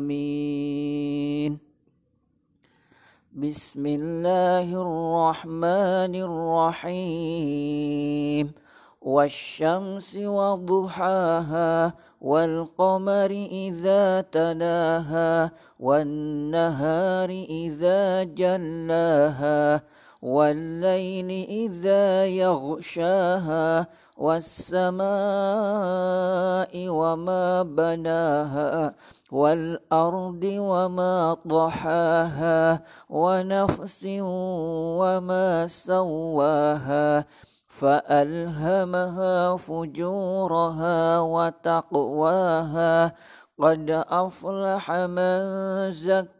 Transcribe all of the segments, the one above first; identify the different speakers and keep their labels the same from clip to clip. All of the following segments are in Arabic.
Speaker 1: آمين. بسم الله الرحمن الرحيم. والشمس وضحاها والقمر إذا تلاها والنهار إذا جلاها والليل إذا يغشاها والسماء وما بناها والأرض وما طحاها ونفس وما سواها فألهمها فجورها وتقواها قد أفلح من زكاها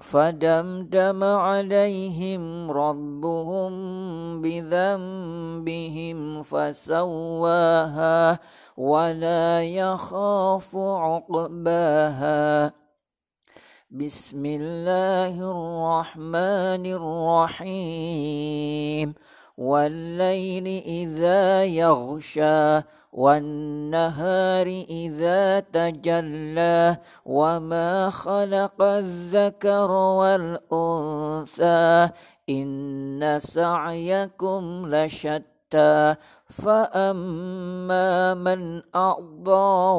Speaker 1: فدمدم عليهم ربهم بذنبهم فسواها ولا يخاف عقباها. بسم الله الرحمن الرحيم. والليل إذا يغشى والنهار إذا تجلى وما خلق الذكر والأنثى إن سعيكم لشتى. فأما من أعضى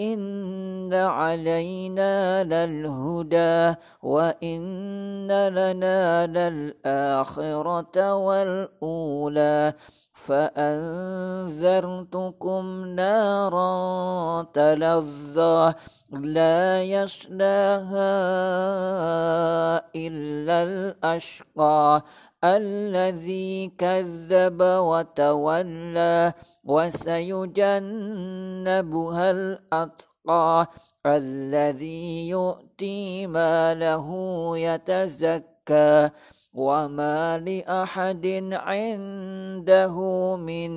Speaker 1: إن علينا للهدى وإن لنا للآخرة والأولى فأنذرتكم نارا تلظى لا يصلاها إلا الأشقى الذي كذب وتولى وسيجنبها الأتقى الذي يؤتي ماله يتزكى وما لأحد عنده من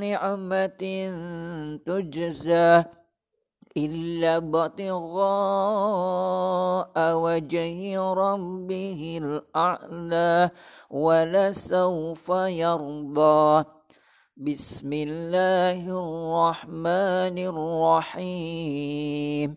Speaker 1: نعمة تجزى إلا ابتغاء وجه ربه الأعلى ولسوف يرضى. بسم الله الرحمن الرحيم.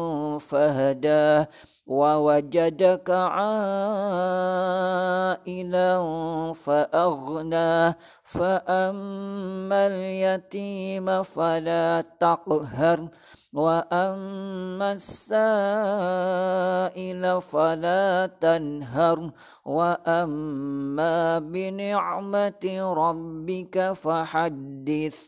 Speaker 1: فهدى ووجدك عائلا فأغنى فأما اليتيم فلا تقهر وأما السائل فلا تنهر وأما بنعمة ربك فحدث.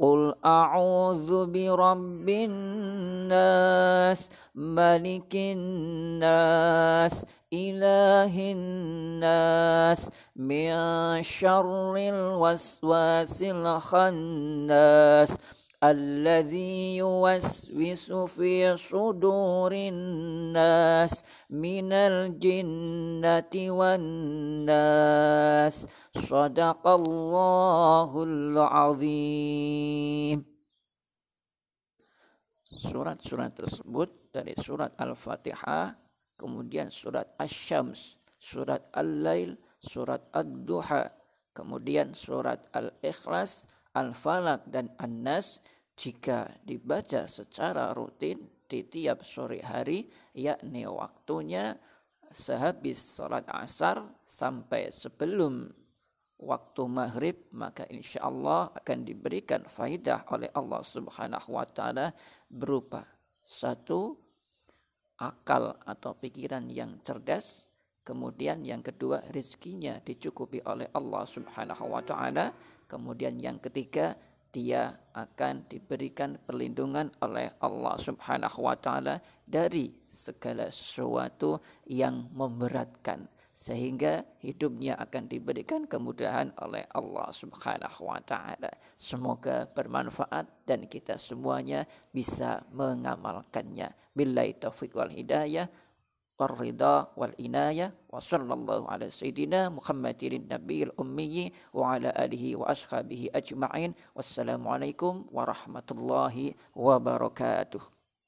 Speaker 1: قل أعوذ برب الناس ملك الناس إله الناس من شر الوسواس الخناس الذي يوسوس في صدور الناس من الجنة والناس صدق الله العظيم Surat-surat tersebut dari surat Al-Fatihah, kemudian surat Asy-Syams, surat Al-Lail, surat Ad-Duha, kemudian surat Al-Ikhlas, Al-Falak dan An-Nas jika dibaca secara rutin di tiap sore hari yakni waktunya sehabis sholat asar sampai sebelum waktu maghrib maka insya Allah akan diberikan faidah oleh Allah subhanahu wa ta'ala berupa satu akal atau pikiran yang cerdas Kemudian yang kedua rizkinya dicukupi oleh Allah subhanahu wa ta'ala. Kemudian yang ketiga dia akan diberikan perlindungan oleh Allah Subhanahu wa taala dari segala sesuatu yang memberatkan sehingga hidupnya akan diberikan kemudahan oleh Allah Subhanahu wa taala. Semoga bermanfaat dan kita semuanya bisa mengamalkannya. Billahi taufiq wal hidayah. والرضا والإناية وصلى الله على سيدنا محمد النبي الأمي وعلى آله وأصحابه أجمعين. والسلام عليكم ورحمة الله وبركاته.